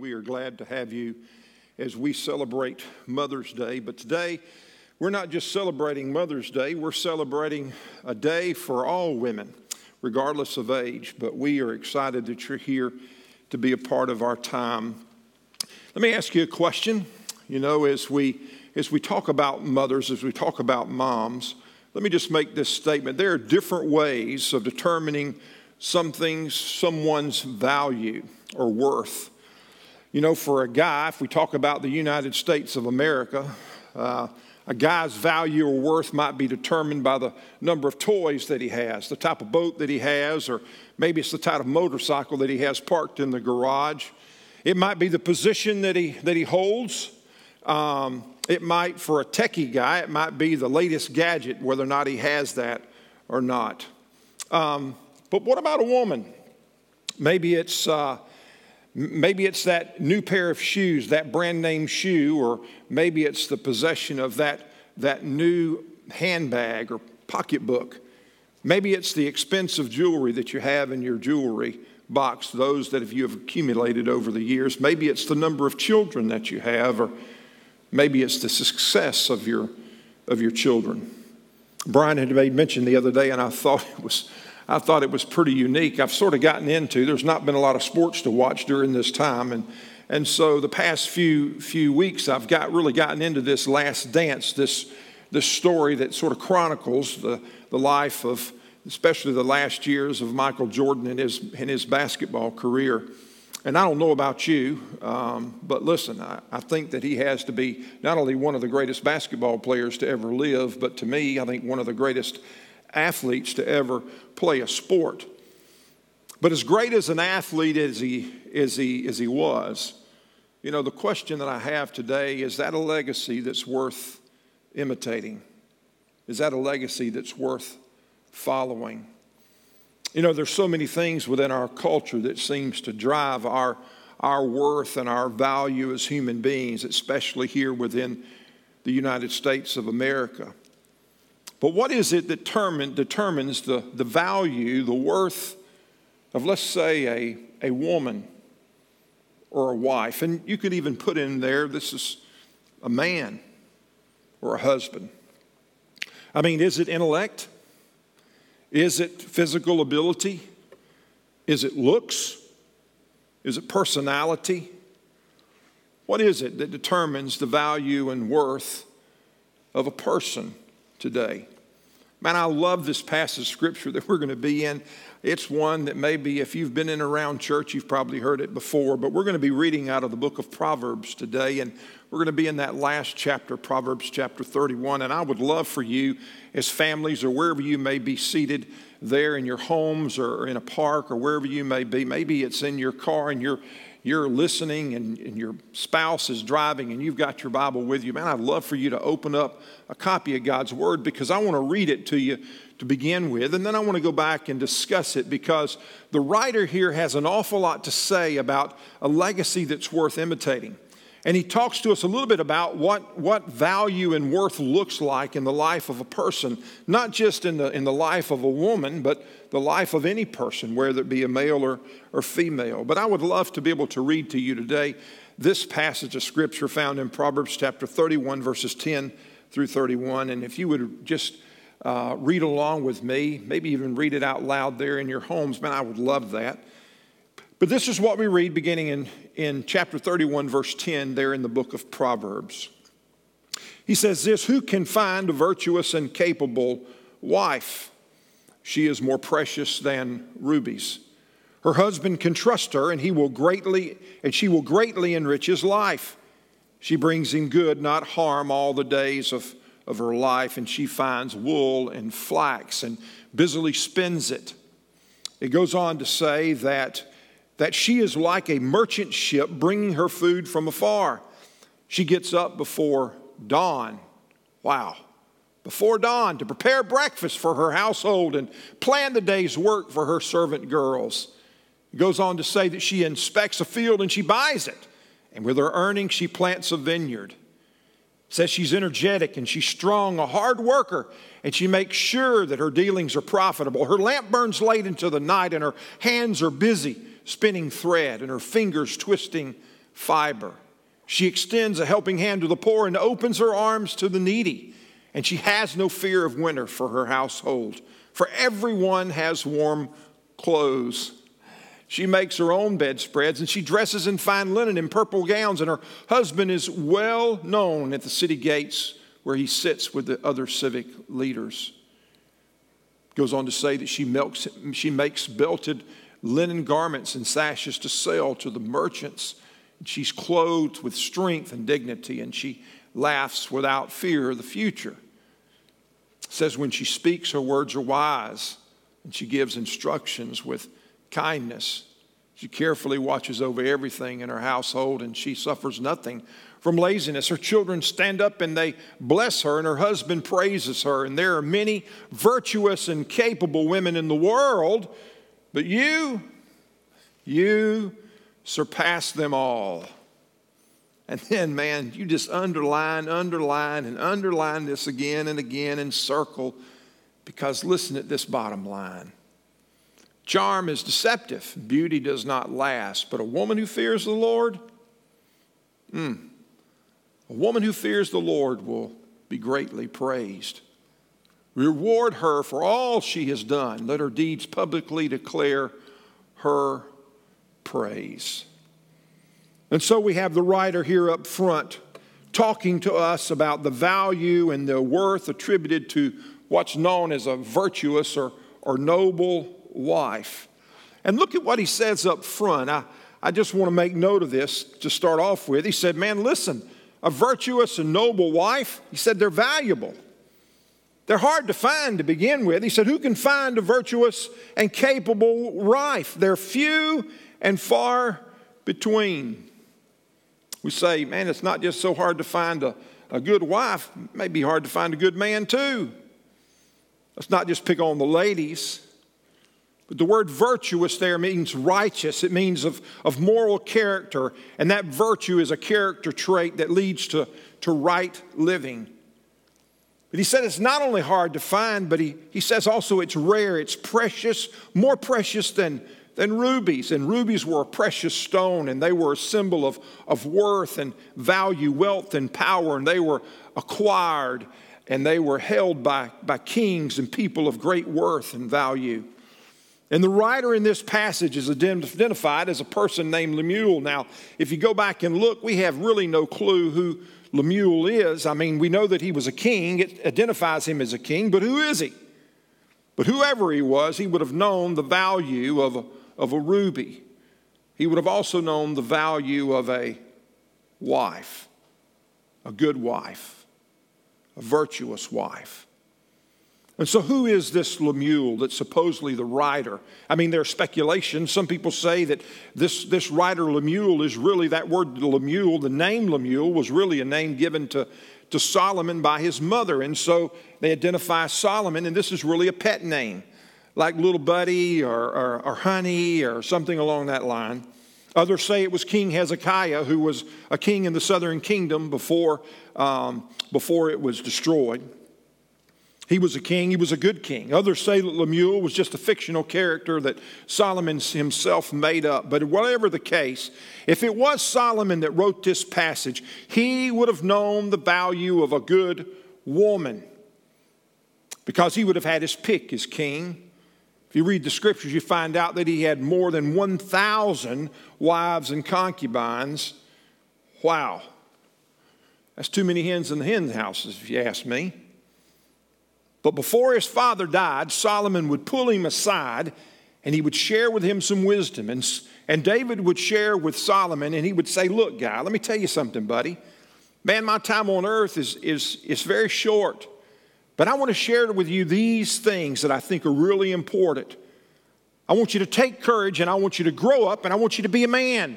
We are glad to have you as we celebrate Mother's Day. But today, we're not just celebrating Mother's Day, we're celebrating a day for all women, regardless of age. But we are excited that you're here to be a part of our time. Let me ask you a question. You know, as we as we talk about mothers, as we talk about moms, let me just make this statement. There are different ways of determining something's someone's value or worth. You know, for a guy, if we talk about the United States of America, uh, a guy's value or worth might be determined by the number of toys that he has, the type of boat that he has, or maybe it's the type of motorcycle that he has parked in the garage. It might be the position that he, that he holds. Um, it might, for a techie guy, it might be the latest gadget, whether or not he has that or not. Um, but what about a woman? Maybe it's uh, Maybe it's that new pair of shoes, that brand name shoe, or maybe it's the possession of that, that new handbag or pocketbook. Maybe it's the expensive jewelry that you have in your jewelry box, those that you have accumulated over the years. Maybe it's the number of children that you have, or maybe it's the success of your, of your children. Brian had made mention the other day, and I thought it was I thought it was pretty unique. I've sort of gotten into, there's not been a lot of sports to watch during this time. And, and so the past few, few weeks, I've got really gotten into this last dance, this, this story that sort of chronicles the, the life of, especially the last years of Michael Jordan in his, in his basketball career. And I don't know about you, um, but listen, I, I, think that he has to be not only one of the greatest basketball players to ever live, but to me, I think one of the greatest athletes to ever play a sport. But as great as an athlete as he, as he, as he was, you know, the question that I have today is that a legacy that's worth imitating? Is that a legacy that's worth following? You know, there's so many things within our culture that seems to drive our, our worth and our value as human beings, especially here within the United States of America. But what is it that determine, determines the, the value, the worth of, let's say, a, a woman or a wife? And you could even put in there this is a man or a husband. I mean, is it intellect? Is it physical ability? Is it looks? Is it personality? What is it that determines the value and worth of a person? Today. Man, I love this passage of scripture that we're going to be in. It's one that maybe if you've been in around church, you've probably heard it before, but we're going to be reading out of the book of Proverbs today, and we're going to be in that last chapter, Proverbs chapter 31. And I would love for you, as families or wherever you may be seated there in your homes or in a park or wherever you may be, maybe it's in your car and you're you're listening and, and, your spouse is driving and you've got your Bible with you, man, I'd love for you to open up a copy of God's Word because I want to read it to you to begin with. And then I want to go back and discuss it because the writer here has an awful lot to say about a legacy that's worth imitating. And he talks to us a little bit about what, what value and worth looks like in the life of a person, not just in the, in the life of a woman, but the life of any person, whether it be a male or, or female. But I would love to be able to read to you today this passage of scripture found in Proverbs chapter 31, verses 10 through 31. And if you would just uh, read along with me, maybe even read it out loud there in your homes, man, I would love that. But this is what we read beginning in, in chapter 31, verse 10, there in the book of Proverbs. He says this Who can find a virtuous and capable wife? She is more precious than rubies. Her husband can trust her, and he will greatly, and she will greatly enrich his life. She brings him good, not harm, all the days of, of her life, and she finds wool and flax and busily spins it. It goes on to say that that she is like a merchant ship bringing her food from afar. She gets up before dawn. Wow. Before dawn to prepare breakfast for her household and plan the day's work for her servant girls. It goes on to say that she inspects a field and she buys it. And with her earnings, she plants a vineyard. Says she's energetic and she's strong, a hard worker, and she makes sure that her dealings are profitable. Her lamp burns late into the night and her hands are busy spinning thread and her fingers twisting fiber. She extends a helping hand to the poor and opens her arms to the needy. And she has no fear of winter for her household, for everyone has warm clothes. She makes her own bedspreads and she dresses in fine linen and purple gowns, and her husband is well known at the city gates where he sits with the other civic leaders. Goes on to say that she, milks, she makes belted linen garments and sashes to sell to the merchants. She's clothed with strength and dignity, and she laughs without fear of the future. Says when she speaks, her words are wise, and she gives instructions with kindness. She carefully watches over everything in her household, and she suffers nothing from laziness. Her children stand up and they bless her, and her husband praises her. And there are many virtuous and capable women in the world, but you, you surpass them all. And then, man, you just underline, underline, and underline this again and again and circle because listen at this bottom line. Charm is deceptive, beauty does not last, but a woman who fears the Lord, mm, a woman who fears the Lord will be greatly praised. Reward her for all she has done. Let her deeds publicly declare her praise. And so we have the writer here up front talking to us about the value and the worth attributed to what's known as a virtuous or, or noble wife. And look at what he says up front. I, I just want to make note of this to start off with. He said, Man, listen, a virtuous and noble wife, he said they're valuable. They're hard to find to begin with. He said, Who can find a virtuous and capable wife? They're few and far between. We say, Man, it's not just so hard to find a, a good wife, it may be hard to find a good man too. Let's not just pick on the ladies. But the word virtuous there means righteous. It means of, of moral character. And that virtue is a character trait that leads to, to right living. But he said it's not only hard to find, but he, he says also it's rare, it's precious, more precious than, than rubies. And rubies were a precious stone, and they were a symbol of, of worth and value, wealth and power, and they were acquired and they were held by, by kings and people of great worth and value. And the writer in this passage is identified as a person named Lemuel. Now, if you go back and look, we have really no clue who Lemuel is. I mean, we know that he was a king, it identifies him as a king, but who is he? But whoever he was, he would have known the value of a, of a ruby. He would have also known the value of a wife, a good wife, a virtuous wife. And so, who is this Lemuel that's supposedly the writer? I mean, there's speculation. Some people say that this, this writer Lemuel is really that word Lemuel, the name Lemuel was really a name given to, to Solomon by his mother. And so they identify Solomon, and this is really a pet name, like little buddy or, or, or honey or something along that line. Others say it was King Hezekiah, who was a king in the southern kingdom before, um, before it was destroyed. He was a king, he was a good king. Others say that Lemuel was just a fictional character that Solomon himself made up. But whatever the case, if it was Solomon that wrote this passage, he would have known the value of a good woman because he would have had his pick as king. If you read the scriptures, you find out that he had more than 1,000 wives and concubines. Wow. That's too many hens in the hen houses, if you ask me. But before his father died, Solomon would pull him aside and he would share with him some wisdom. And, and David would share with Solomon and he would say, Look, guy, let me tell you something, buddy. Man, my time on earth is, is, is very short. But I want to share with you these things that I think are really important. I want you to take courage and I want you to grow up and I want you to be a man.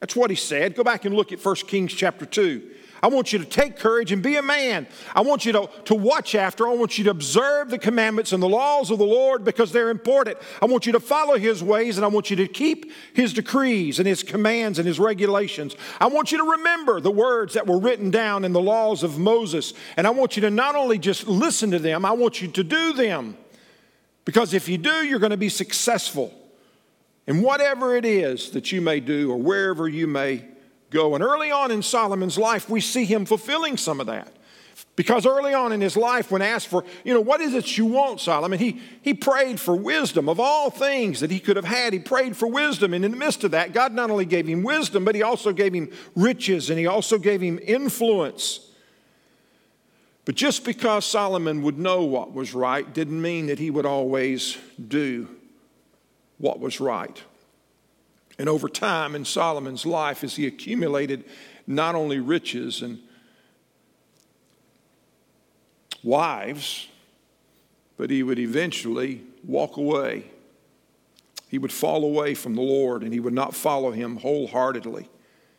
That's what he said. Go back and look at 1 Kings chapter 2. I want you to take courage and be a man. I want you to, to watch after. I want you to observe the commandments and the laws of the Lord because they're important. I want you to follow his ways and I want you to keep his decrees and his commands and his regulations. I want you to remember the words that were written down in the laws of Moses. And I want you to not only just listen to them, I want you to do them. Because if you do, you're going to be successful. in whatever it is that you may do or wherever you may go. And early on in Solomon's life, we see him fulfilling some of that. Because early on in his life, when asked for, you know, what is it you want, Solomon? He, he prayed for wisdom. Of all things that he could have had, he prayed for wisdom. And in the midst of that, God not only gave him wisdom, but he also gave him riches and he also gave him influence. But just because Solomon would know what was right didn't mean that he would always do what was right. And over time in Solomon's life, as he accumulated not only riches and wives, but he would eventually walk away. He would fall away from the Lord and he would not follow him wholeheartedly.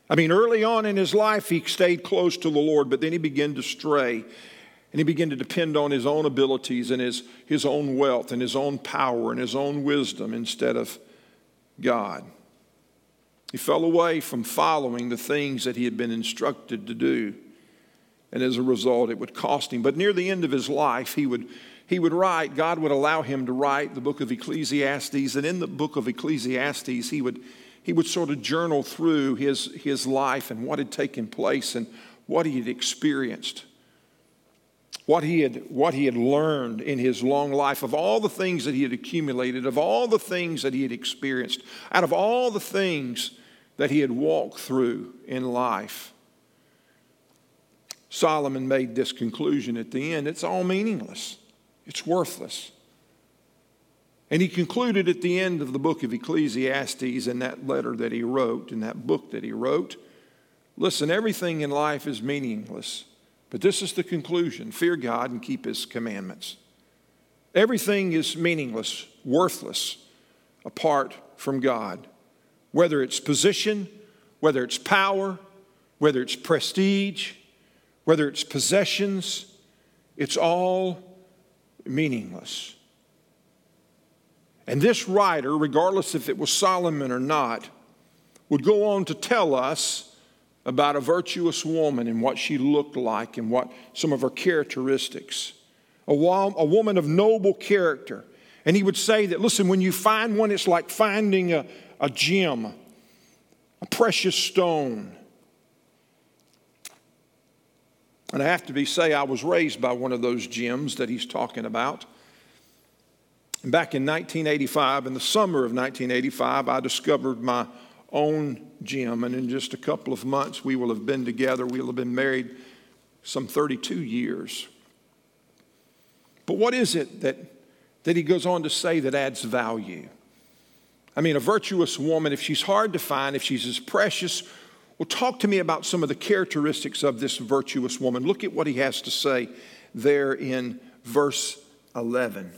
I mean, early on in his life, he stayed close to the Lord, but then he began to stray and he began to depend on his own abilities and his, his own wealth and his own power and his own wisdom instead of God. He fell away from following the things that he had been instructed to do and as a result, it would cost him. But near the end of his life, he would, he would write, God would allow him to write the book of Ecclesiastes. And in the book of Ecclesiastes, he would, he would sort of journal through his, his life and what had taken place and what he had experienced. What he, had, what he had learned in his long life, of all the things that he had accumulated, of all the things that he had experienced, out of all the things that he had walked through in life. Solomon made this conclusion at the end it's all meaningless, it's worthless. And he concluded at the end of the book of Ecclesiastes in that letter that he wrote, in that book that he wrote listen, everything in life is meaningless, but this is the conclusion fear God and keep his commandments. Everything is meaningless, worthless, apart from God. Whether it's position, whether it's power, whether it's prestige, whether it's possessions, it's all meaningless. And this writer, regardless if it was Solomon or not, would go on to tell us about a virtuous woman and what she looked like and what some of her characteristics. A, a woman of noble character. And he would say that, listen, when you find one, it's like finding a, a gem, a precious stone. And I have to be, say, I was raised by one of those gems that he's talking about. Back in 1985, in the summer of 1985, I discovered my own gem. And in just a couple of months, we will have been together. We'll have been married some 32 years. But what is it that, that he goes on to say that adds value? I mean, a virtuous woman, if she's hard to find, if she's as precious well, talk to me about some of the characteristics of this virtuous woman. Look at what he has to say there in verse 11. It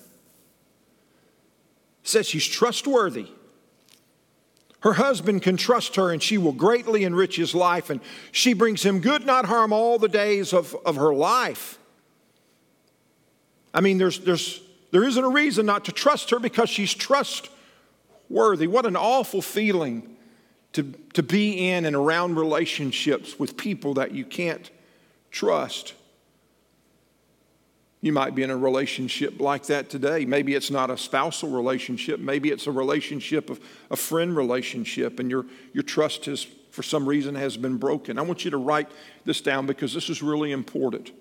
says she's trustworthy. Her husband can trust her and she will greatly enrich his life, and she brings him good, not harm, all the days of, of her life. I mean, there's, there's, there isn't a reason not to trust her because she's trustworthy. What an awful feeling to, to be in and around relationships with people that you can't trust. You might be in a relationship like that today. Maybe it's not a spousal relationship. Maybe it's a relationship of a friend relationship, and your, your trust has, for some reason, has been broken. I want you to write this down because this is really important.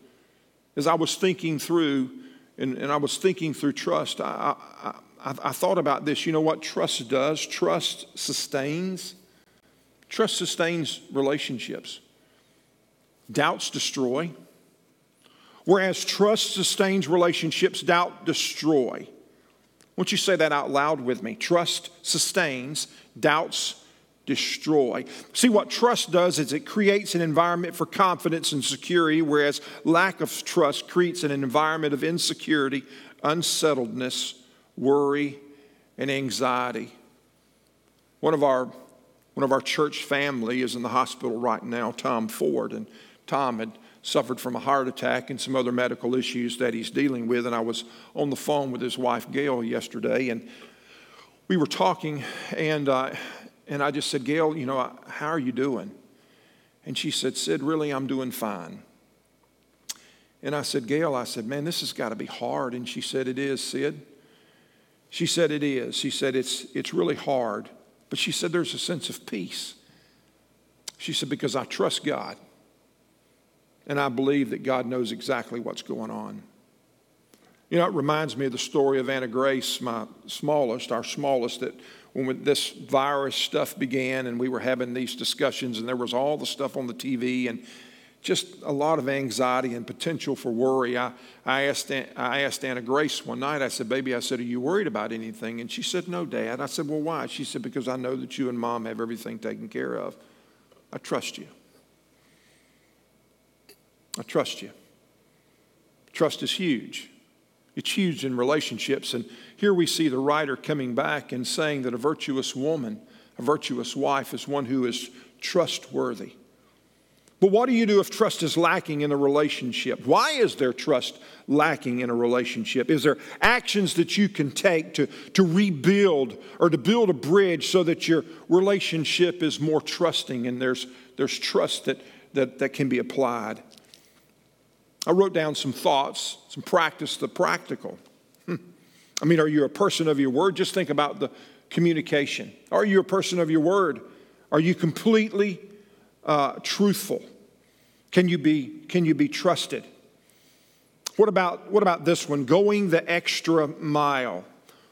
As I was thinking through, and, and I was thinking through trust, I, I, I, thought about this. You know what trust does? Trust sustains. Trust sustains relationships, doubts destroy. Whereas trust sustains relationships, doubt destroy. Won't you say that out loud with me? Trust sustains, doubts destroy. See, what trust does is it creates an environment for confidence and security, whereas lack of trust creates an environment of insecurity, unsettledness, worry, and anxiety. One of our one of our church family is in the hospital right now, Tom Ford, and Tom had suffered from a heart attack and some other medical issues that he's dealing with. And I was on the phone with his wife, Gail, yesterday, and we were talking, and, uh, and I just said, Gail, you know, how are you doing? And she said, Sid, really, I'm doing fine. And I said, Gail, I said, man, this has got to be hard. And she said, it is, Sid. She said, it is. She said, it's, it's really hard. But she said, There's a sense of peace. She said, Because I trust God. And I believe that God knows exactly what's going on. You know, it reminds me of the story of Anna Grace, my smallest, our smallest, that when this virus stuff began and we were having these discussions and there was all the stuff on the TV and just a lot of anxiety and potential for worry. I, I, asked, I asked Anna Grace one night, I said, Baby, I said, Are you worried about anything? And she said, No, Dad. I said, Well, why? She said, Because I know that you and Mom have everything taken care of. I trust you. I trust you. Trust is huge. It's huge in relationships. And here we see the writer coming back and saying that a virtuous woman, a virtuous wife, is one who is trustworthy. But what do you do if trust is lacking in a relationship? Why is there trust lacking in a relationship? Is there actions that you can take to, to rebuild or to build a bridge so that your relationship is more trusting and there's, there's trust that, that, that can be applied? I wrote down some thoughts, some practice, the practical. Hmm. I mean, are you a person of your word? Just think about the communication. Are you a person of your word? Are you completely uh, truthful? Can you be, can you be trusted? What about, what about this one? Going the extra mile.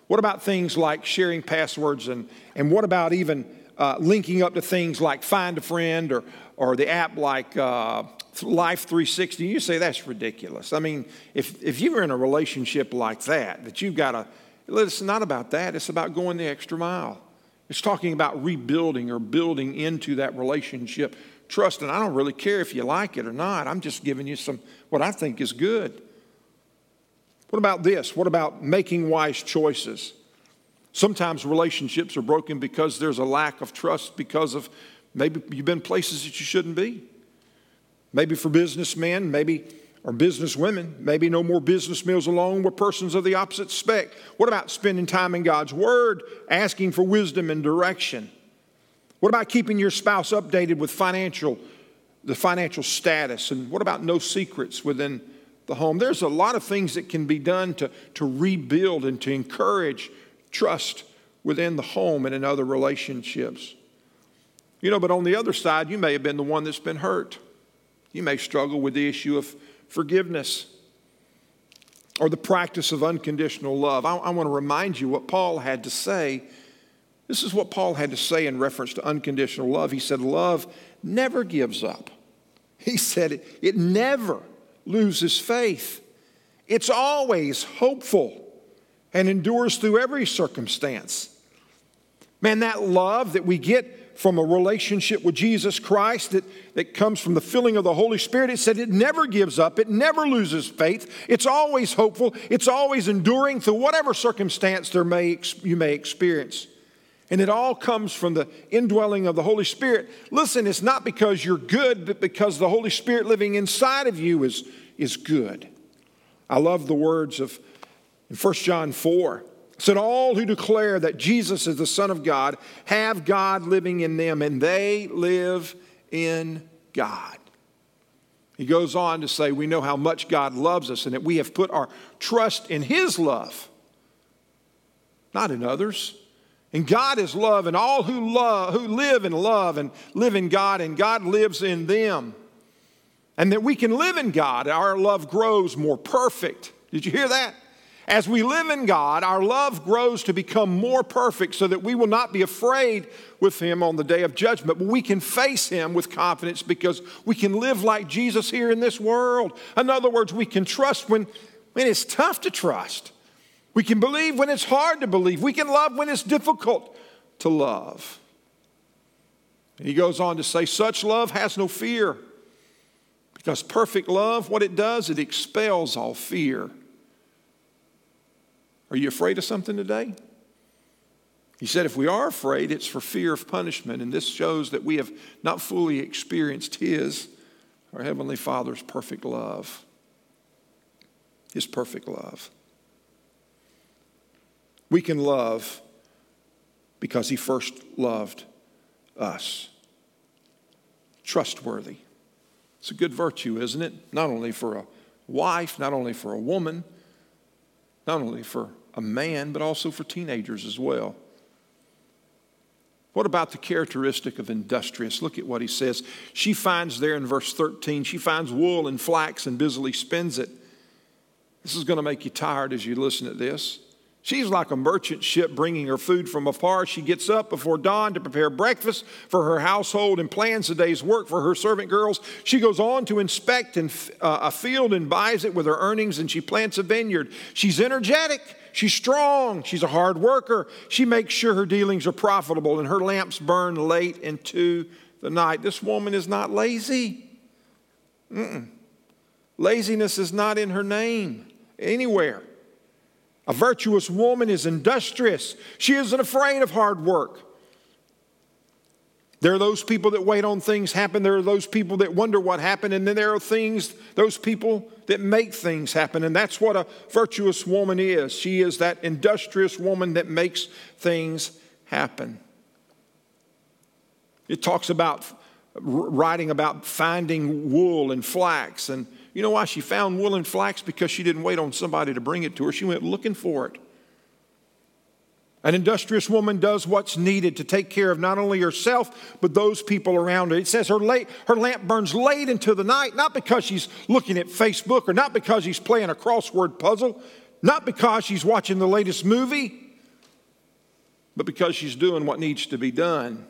What about things like sharing passwords and, and what about even uh, linking up to things like Find a Friend or, or the app like uh, Life 360? You say that's ridiculous. I mean, if, if you're in a relationship like that, that you've got to, it's not about that, it's about going the extra mile. It's talking about rebuilding or building into that relationship trust. And I don't really care if you like it or not. I'm just giving you some what I think is good. What about this? What about making wise choices? Sometimes relationships are broken because there's a lack of trust because of maybe you've been places that you shouldn't be. Maybe for businessmen, maybe or business women, maybe no more business meals alone with persons of the opposite spec. What about spending time in God's Word, asking for wisdom and direction? What about keeping your spouse updated with financial, the financial status? And what about no secrets within the home? There's a lot of things that can be done to, to rebuild and to encourage trust within the home and in other relationships. You know, but on the other side, you may have been the one that's been hurt. You may struggle with the issue of forgiveness or the practice of unconditional love. I, I want to remind you what Paul had to say. This is what Paul had to say in reference to unconditional love. He said, Love never gives up. He said, It, it never loses faith. It's always hopeful and endures through every circumstance. Man, that love that we get from a relationship with Jesus Christ that, that comes from the filling of the Holy Spirit. It said it never gives up, it never loses faith, it's always hopeful, it's always enduring through whatever circumstance there may, you may experience. And it all comes from the indwelling of the Holy Spirit. Listen, it's not because you're good, but because the Holy Spirit living inside of you is, is good. I love the words of in 1 John 4 said, All who declare that Jesus is the Son of God have God living in them, and they live in God. He goes on to say, We know how much God loves us, and that we have put our trust in His love, not in others. And God is love, and all who love, who live in love and live in God, and God lives in them. And that we can live in God, our love grows more perfect. Did you hear that? As we live in God, our love grows to become more perfect so that we will not be afraid with Him on the day of judgment, but we can face Him with confidence because we can live like Jesus here in this world. In other words, we can trust when, when it's tough to trust. We can believe when it's hard to believe. We can love when it's difficult to love. And he goes on to say, such love has no fear. Because perfect love, what it does, it expels all fear. Are you afraid of something today? He said, if we are afraid, it's for fear of punishment. And this shows that we have not fully experienced His, our Heavenly Father's perfect love. His perfect love. We can love because He first loved us. Trustworthy. It's a good virtue, isn't it? Not only for a wife, not only for a woman, not only for a man, but also for teenagers as well. What about the characteristic of industrious? Look at what he says. She finds there in verse 13, she finds wool and flax and busily spins it. This is going to make you tired as you listen to this. She's like a merchant ship bringing her food from afar. She gets up before dawn to prepare breakfast for her household and plans the day's work for her servant girls. She goes on to inspect uh, a field and buys it with her earnings, and she plants a vineyard. She's energetic. She's strong. She's a hard worker. She makes sure her dealings are profitable and her lamps burn late into the night. This woman is not lazy. Mm-mm. Laziness is not in her name anywhere. A virtuous woman is industrious. She isn't afraid of hard work. There are those people that wait on things happen. There are those people that wonder what happened. And then there are things, those people that make things happen. And that's what a virtuous woman is. She is that industrious woman that makes things happen. It talks about writing about finding wool and flax and you know why she found wool and flax? Because she didn't wait on somebody to bring it to her. She went looking for it. An industrious woman does what's needed to take care of not only herself, but those people around her. It says her, late, her lamp burns late into the night, not because she's looking at Facebook or not because she's playing a crossword puzzle, not because she's watching the latest movie, but because she's doing what needs to be done,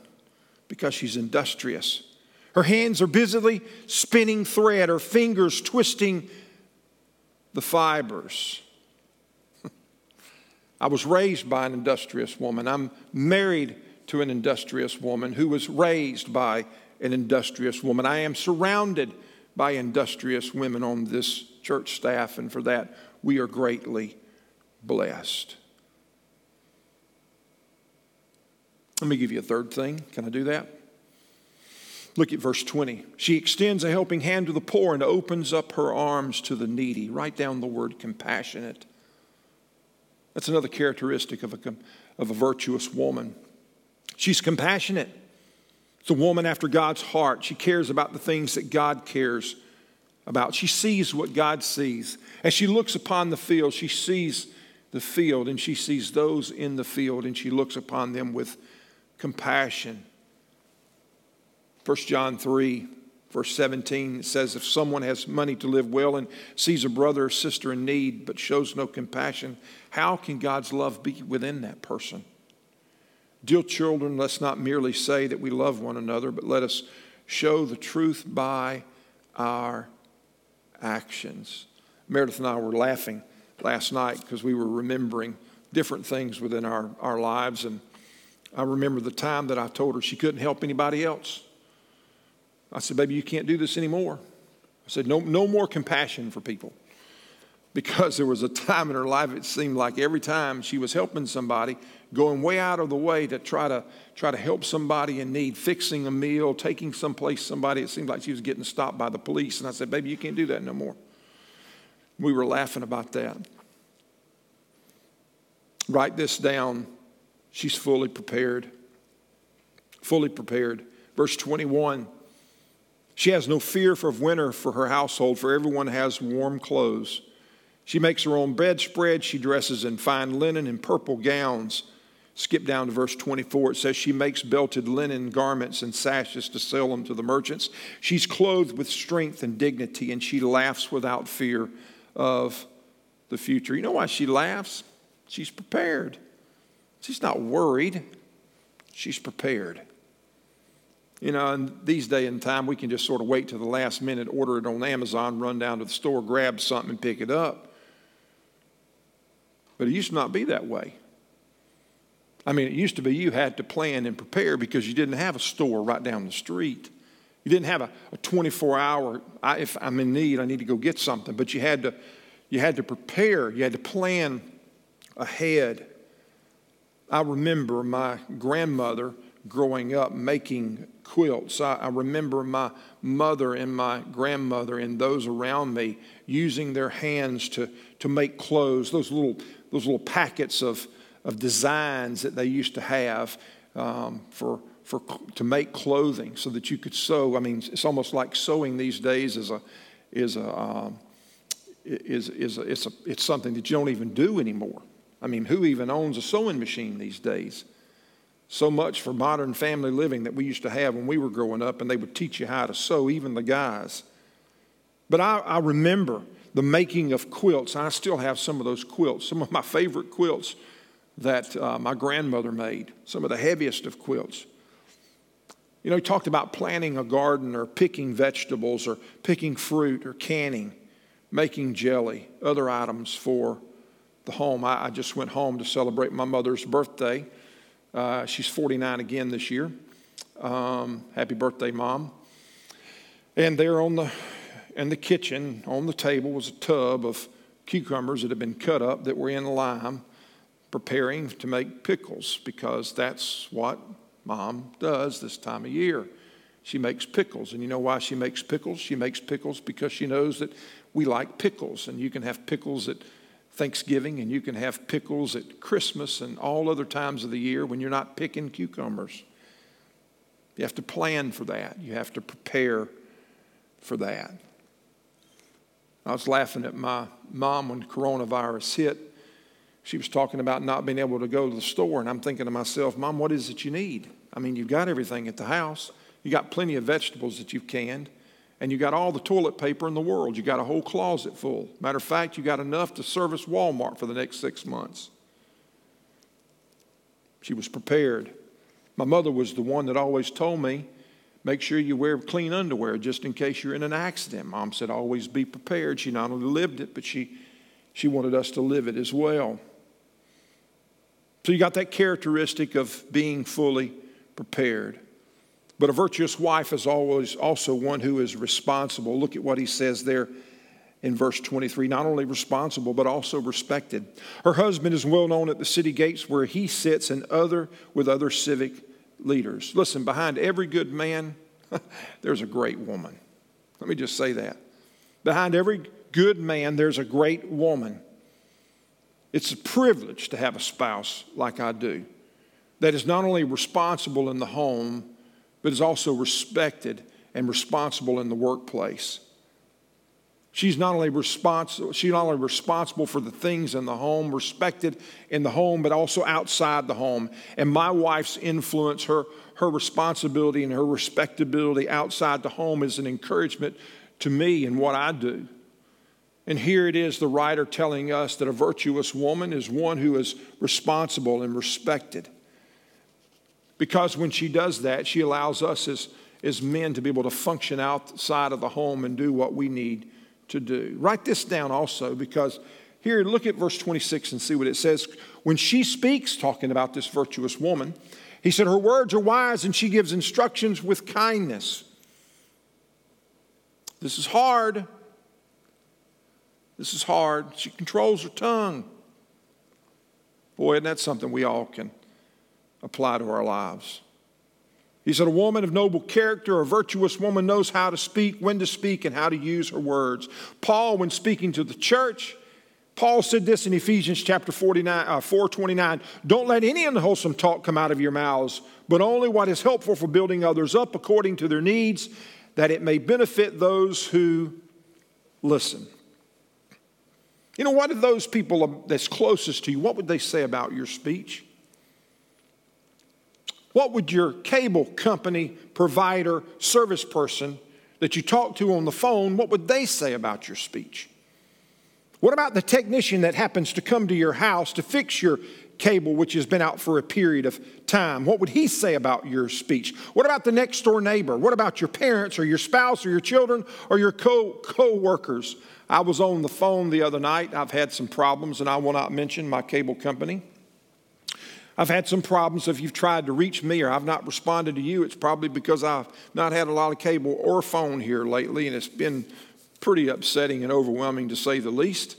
because she's industrious. Her hands are busily spinning thread, her fingers twisting the fibers. I was raised by an industrious woman. I'm married to an industrious woman who was raised by an industrious woman. I am surrounded by industrious women on this church staff, and for that, we are greatly blessed. Let me give you a third thing. Can I do that? Look at verse 20. She extends a helping hand to the poor and opens up her arms to the needy. Write down the word compassionate. That's another characteristic of a, of a virtuous woman. She's compassionate. It's a woman after God's heart. She cares about the things that God cares about. She sees what God sees. As she looks upon the field, she sees the field and she sees those in the field and she looks upon them with compassion 1 John 3, verse 17 says, If someone has money to live well and sees a brother or sister in need but shows no compassion, how can God's love be within that person? Dear children, let's not merely say that we love one another, but let us show the truth by our actions. Meredith and I were laughing last night because we were remembering different things within our, our lives. And I remember the time that I told her she couldn't help anybody else. I said, Baby, you can't do this anymore. I said, No, no more compassion for people. Because there was a time in her life, it seemed like every time she was helping somebody, going way out of the way to try to try to help somebody in need, fixing a meal, taking someplace somebody, it seemed like she was getting stopped by the police. And I said, Baby, you can't do that no more. We were laughing about that. Write this down. She's fully prepared. Fully prepared. Verse 21 she has no fear for winter for her household, for everyone has warm clothes. She makes her own bedspread. She dresses in fine linen and purple gowns. Skip down to verse 24. It says, She makes belted linen garments and sashes to sell them to the merchants. She's clothed with strength and dignity, and she laughs without fear of the future. You know why she laughs? She's prepared. She's not worried, she's prepared. You know, and these day and time, we can just sort of wait to the last minute, order it on Amazon, run down to the store, grab something, and pick it up. But it used to not be that way. I mean, it used to be you had to plan and prepare because you didn't have a store right down the street. You didn't have a, a 24 hour, if I'm in need, I need to go get something. But you had to, you had to prepare, you had to plan ahead. I remember my grandmother growing up making quilts. I, I, remember my mother and my grandmother and those around me using their hands to, to make clothes, those little, those little packets of, of designs that they used to have um, for, for, to make clothing so that you could sew. I mean, it's almost like sewing these days is a, is a, um, is, is a, it's, a, it's something that you don't even do anymore. I mean, who even owns a sewing machine these days? So much for modern family living that we used to have when we were growing up, and they would teach you how to sew, even the guys. But I, I remember the making of quilts. I still have some of those quilts, some of my favorite quilts that uh, my grandmother made, some of the heaviest of quilts. You know, he talked about planting a garden or picking vegetables or picking fruit or canning, making jelly, other items for the home. I, I just went home to celebrate my mother's birthday. Uh, she's 49 again this year. Um, happy birthday, Mom. And there on the, in the kitchen, on the table, was a tub of cucumbers that had been cut up that were in lime preparing to make pickles because that's what mom does this time of year. She makes pickles. And you know why she makes pickles? She makes pickles because she knows that we like pickles. And you can have pickles at Thanksgiving and you can have pickles at Christmas and all other times of the year when you're not picking cucumbers. You have to plan for that, you have to prepare for that. I was laughing at my mom when coronavirus hit she was talking about not being able to go to the store. And I'm thinking to myself, Mom, what is it you need? I mean, you've got everything at the house. You got plenty of vegetables that you've canned, and you got all the toilet paper in the world. You got a whole closet full. Matter of fact, you got enough to service Walmart for the next six months. She was prepared. My mother was the one that always told me, make sure you wear clean underwear just in case you're in an accident. Mom said, always be prepared. She not only lived it, but she, she wanted us to live it as well. So you got that characteristic of being fully prepared. But a virtuous wife is always also one who is responsible. Look at what he says there in verse 23 not only responsible, but also respected. Her husband is well known at the city gates where he sits and other with other civic leaders. Listen, behind every good man, there's a great woman. Let me just say that. Behind every good man, there's a great woman. It's a privilege to have a spouse like I do that is not only responsible in the home, but is also respected and responsible in the workplace. She's not only responsible, she's not only responsible for the things in the home, respected in the home, but also outside the home. And my wife's influence, her, her responsibility and her respectability outside the home is an encouragement to me in what I do. And here it is the writer telling us that a virtuous woman is one who is responsible and respected. Because when she does that, she allows us as, as men to be able to function outside of the home and do what we need to do. Write this down also because here, look at verse 26 and see what it says. When she speaks, talking about this virtuous woman, he said, Her words are wise and she gives instructions with kindness. This is hard this is hard. She controls her tongue. Boy, isn't that something we all can apply to our lives? He said, A woman of noble character, a virtuous woman, knows how to speak, when to speak, and how to use her words. Paul, when speaking to the church, Paul said this in Ephesians chapter 49, uh, 429 Don't let any unwholesome talk come out of your mouths, but only what is helpful for building others up according to their needs, that it may benefit those who listen. You know, what did those people that's closest to you, what would they say about your speech? What would your cable company provider, service person that you talk to on the phone, what would they say about your speech? What about the technician that happens to come to your house to fix your cable, which has been out for a period of time? What would he say about your speech? What about the next door neighbor? What about your parents or your spouse or your children or your co workers? I was on the phone the other night. I've had some problems, and I will not mention my cable company. I've had some problems. If you've tried to reach me or I've not responded to you, it's probably because I've not had a lot of cable or phone here lately, and it's been pretty upsetting and overwhelming to say the least.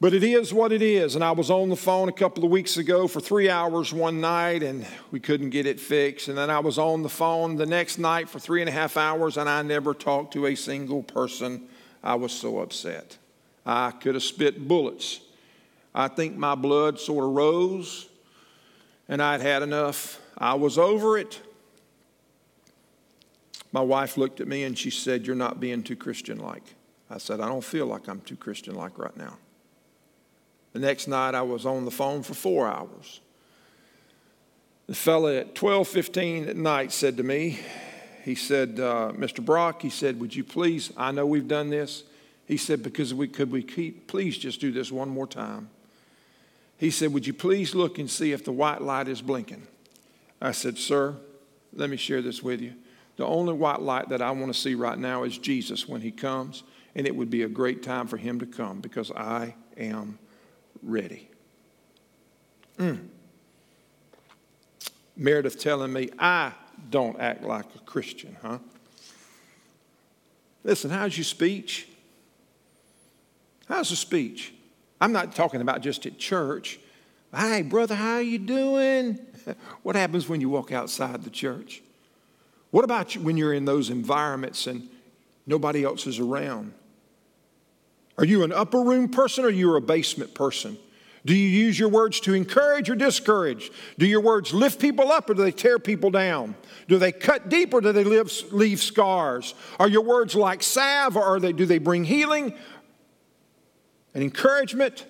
But it is what it is. And I was on the phone a couple of weeks ago for three hours one night and we couldn't get it fixed. And then I was on the phone the next night for three and a half hours and I never talked to a single person I was so upset. I could have spit bullets. I think my blood sort of rose and I'd had enough. I was over it. My wife looked at me and she said, You're not being too Christian like. I said, I don't feel like I'm too Christian like right now. The next night I was on the phone for four hours. The fella at 12:15 at night said to me, he said, uh, Mr. Brock, he said, would you please, I know we've done this. He said, because we could we keep, please just do this one more time. He said, would you please look and see if the white light is blinking? I said, sir, let me share this with you. The only white light that I want to see right now is Jesus when he comes, and it would be a great time for him to come because I am ready. Mm. Meredith telling me, I don't act like a Christian, huh? Listen, how's your speech? How's the speech? I'm not talking about just at church. Hey, brother, how are you doing? what happens when you walk outside the church? What about when you're in those environments and nobody else is around? Are you an upper room person or you are a basement person? Do you use your words to encourage or discourage? Do your words lift people up or do they tear people down? Do they cut deep or do they leave scars? Are your words like salve or are they, do they bring healing and encouragement?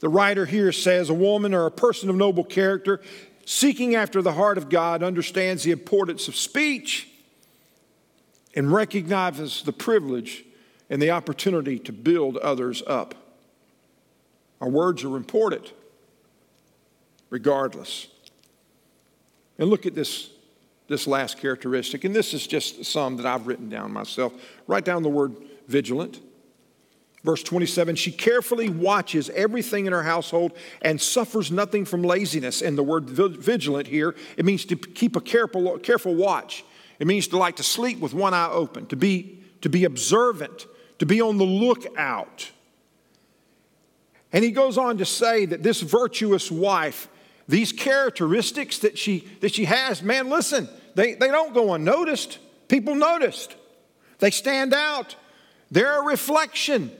The writer here says a woman or a person of noble character seeking after the heart of God understands the importance of speech and recognizes the privilege and the opportunity to build others up. Our words are important, regardless. And look at this, this last characteristic, and this is just some that I've written down myself. Write down the word vigilant. Verse 27 She carefully watches everything in her household and suffers nothing from laziness. And the word vigilant here, it means to keep a careful, careful watch. It means to like to sleep with one eye open, to be, to be observant, to be on the lookout. And he goes on to say that this virtuous wife, these characteristics that she, that she has, man, listen, they, they don't go unnoticed. People noticed. They stand out. They're a reflection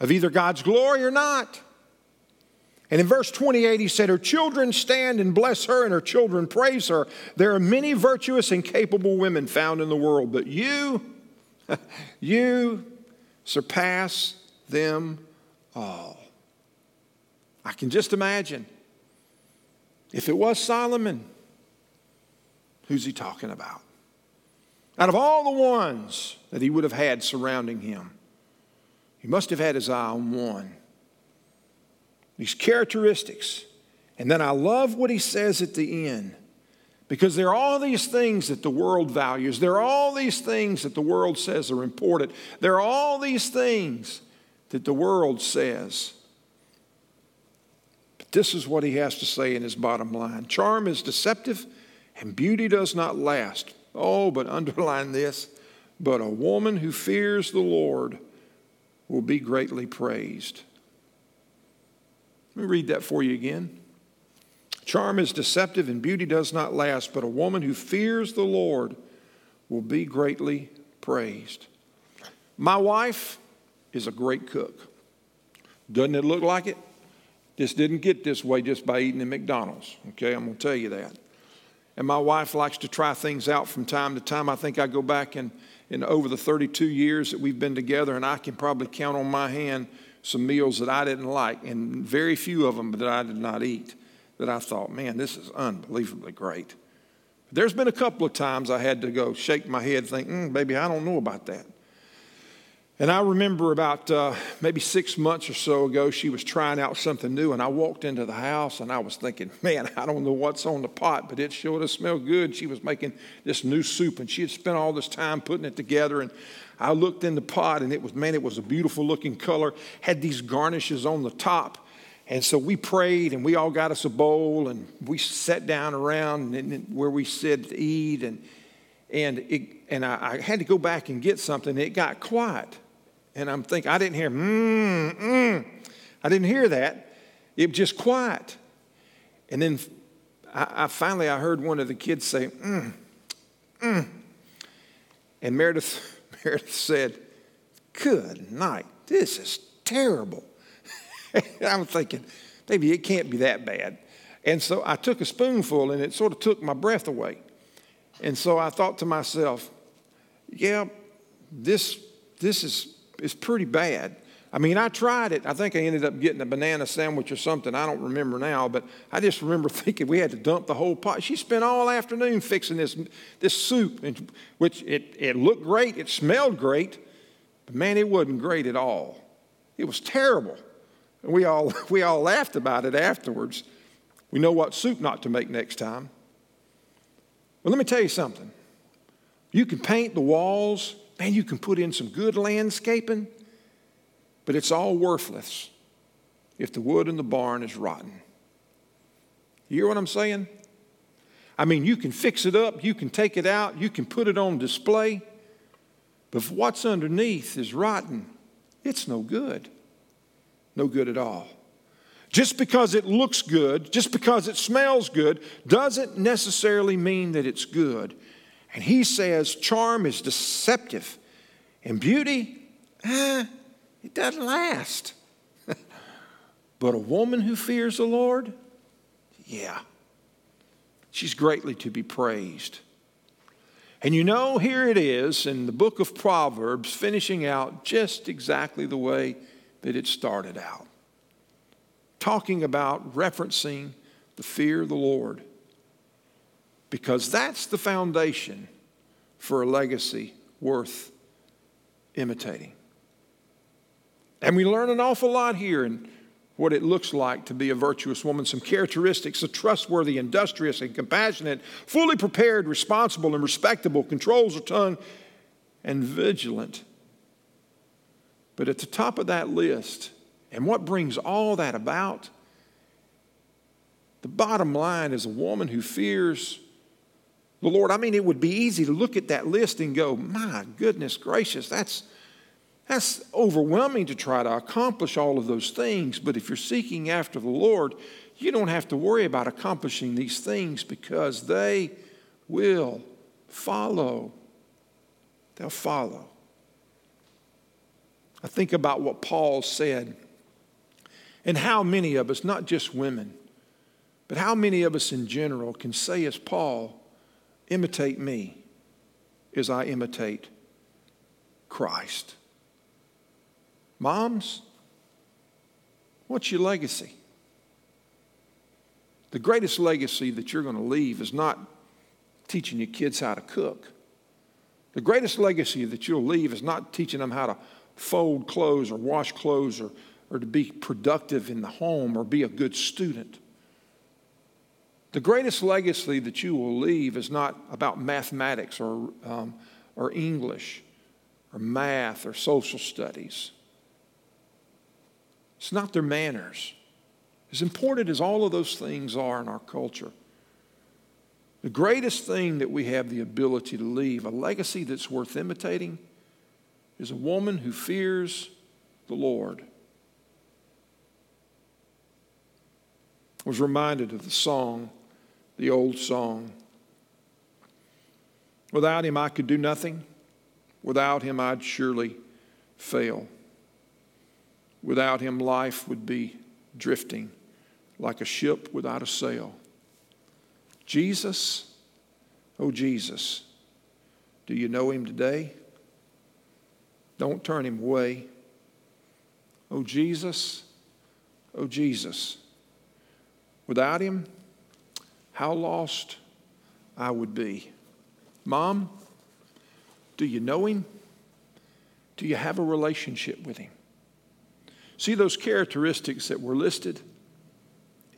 of either God's glory or not. And in verse 28, he said, Her children stand and bless her, and her children praise her. There are many virtuous and capable women found in the world, but you, you surpass them all. I can just imagine. If it was Solomon, who's he talking about? Out of all the ones that he would have had surrounding him, he must have had his eye on one. These characteristics. And then I love what he says at the end. Because there are all these things that the world values. There are all these things that the world says are important. There are all these things that the world says But this is what he has to say in his bottom line Charm is deceptive, and beauty does not last. Oh, but underline this but a woman who fears the Lord will be greatly praised. Let me read that for you again. Charm is deceptive and beauty does not last, but a woman who fears the Lord will be greatly praised. My wife is a great cook. Doesn't it look like it? This didn't get this way just by eating at McDonald's. Okay, I'm going to tell you that. And my wife likes to try things out from time to time. I think I go back in, in over the 32 years that we've been together, and I can probably count on my hand some meals that I didn't like, and very few of them that I did not eat that I thought, man, this is unbelievably great. There's been a couple of times I had to go shake my head, think, mm, baby, I don't know about that. And I remember about uh, maybe six months or so ago, she was trying out something new, and I walked into the house and I was thinking, man, I don't know what's on the pot, but it sure does smell good. She was making this new soup, and she had spent all this time putting it together. And I looked in the pot, and it was, man, it was a beautiful looking color, had these garnishes on the top. And so we prayed, and we all got us a bowl, and we sat down around and where we sit to eat, and and it, and I, I had to go back and get something. It got quiet. And I'm thinking, I didn't hear, mm, mm. I didn't hear that. It was just quiet. And then I, I finally I heard one of the kids say, mm, mm. And Meredith, Meredith said, Good night. This is terrible. I'm thinking, maybe it can't be that bad. And so I took a spoonful and it sort of took my breath away. And so I thought to myself, yeah, this, this is is pretty bad. I mean, I tried it. I think I ended up getting a banana sandwich or something. I don't remember now, but I just remember thinking we had to dump the whole pot. She spent all afternoon fixing this, this soup, which it, it looked great, it smelled great, but man, it wasn't great at all. It was terrible. And we all, we all laughed about it afterwards. We know what soup not to make next time. Well, let me tell you something. You can paint the walls, man, you can put in some good landscaping, but it's all worthless if the wood in the barn is rotten. You hear what I'm saying? I mean, you can fix it up, you can take it out, you can put it on display, but if what's underneath is rotten, it's no good. No good at all. Just because it looks good, just because it smells good, doesn't necessarily mean that it's good. And he says charm is deceptive, and beauty, eh, it doesn't last. but a woman who fears the Lord, yeah, she's greatly to be praised. And you know, here it is in the book of Proverbs, finishing out just exactly the way that it started out talking about referencing the fear of the Lord. Because that's the foundation for a legacy worth imitating. And we learn an awful lot here in what it looks like to be a virtuous woman, some characteristics a trustworthy, industrious, and compassionate, fully prepared, responsible, and respectable, controls her tongue, and vigilant. But at the top of that list and what brings all that about? The bottom line is a woman who fears the Lord. I mean, it would be easy to look at that list and go, my goodness gracious, that's, that's overwhelming to try to accomplish all of those things. But if you're seeking after the Lord, you don't have to worry about accomplishing these things because they will follow. They'll follow. I think about what Paul said and how many of us, not just women, but how many of us in general can say, as Paul, imitate me as I imitate Christ? Moms, what's your legacy? The greatest legacy that you're going to leave is not teaching your kids how to cook. The greatest legacy that you'll leave is not teaching them how to fold clothes or wash clothes or or to be productive in the home or be a good student. The greatest legacy that you will leave is not about mathematics or, um, or English or math or social studies. It's not their manners. As important as all of those things are in our culture, the greatest thing that we have the ability to leave, a legacy that's worth imitating, is a woman who fears the Lord. I was reminded of the song, the old song. Without him, I could do nothing. Without him, I'd surely fail. Without him, life would be drifting like a ship without a sail. Jesus, oh Jesus, do you know him today? Don't turn him away. Oh Jesus, oh Jesus. Without him, how lost I would be. Mom, do you know him? Do you have a relationship with him? See those characteristics that were listed?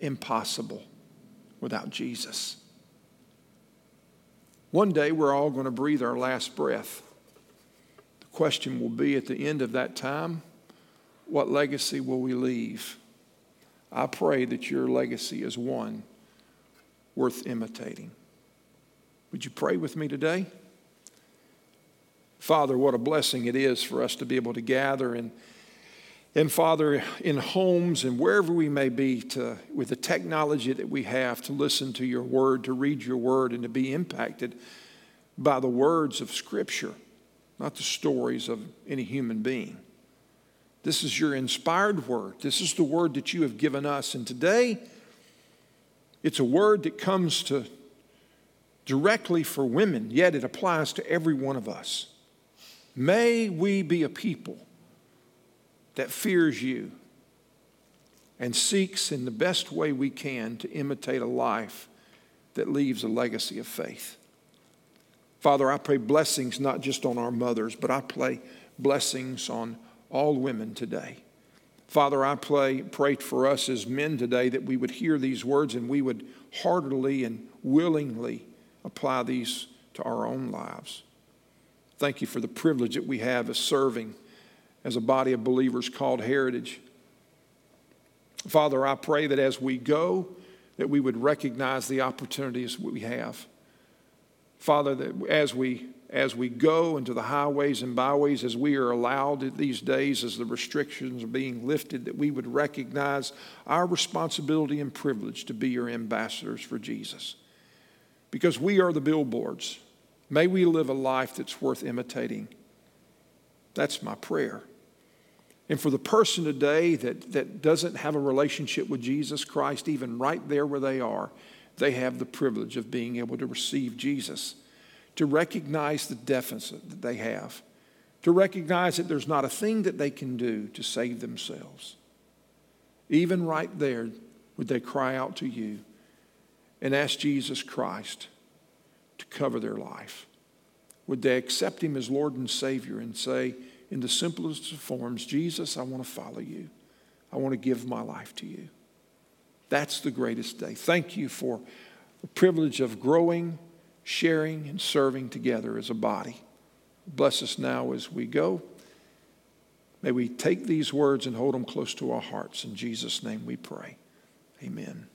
Impossible without Jesus. One day we're all going to breathe our last breath. The question will be at the end of that time what legacy will we leave? I pray that your legacy is one worth imitating. Would you pray with me today? Father, what a blessing it is for us to be able to gather and and Father, in homes and wherever we may be, to, with the technology that we have to listen to your word, to read your word, and to be impacted by the words of Scripture, not the stories of any human being. This is your inspired word. This is the word that you have given us. And today, it's a word that comes to directly for women, yet it applies to every one of us. May we be a people that fears you and seeks in the best way we can to imitate a life that leaves a legacy of faith. Father, I pray blessings not just on our mothers, but I pray blessings on all women today. Father, I pray, pray for us as men today that we would hear these words and we would heartily and willingly apply these to our own lives. Thank you for the privilege that we have of serving as a body of believers called Heritage. Father, I pray that as we go, that we would recognize the opportunities we have. Father, that as we as we go into the highways and byways, as we are allowed these days, as the restrictions are being lifted, that we would recognize our responsibility and privilege to be your ambassadors for Jesus. Because we are the billboards. May we live a life that's worth imitating. That's my prayer. And for the person today that, that doesn't have a relationship with Jesus Christ, even right there where they are, they have the privilege of being able to receive Jesus, to recognize the deficit that they have, to recognize that there's not a thing that they can do to save themselves. Even right there, would they cry out to you and ask Jesus Christ to cover their life? Would they accept Him as Lord and Savior and say, in the simplest of forms Jesus, I want to follow you. I want to give my life to you. That's the greatest day. Thank you for the privilege of growing, sharing, and serving together as a body. Bless us now as we go. May we take these words and hold them close to our hearts. In Jesus' name we pray. Amen.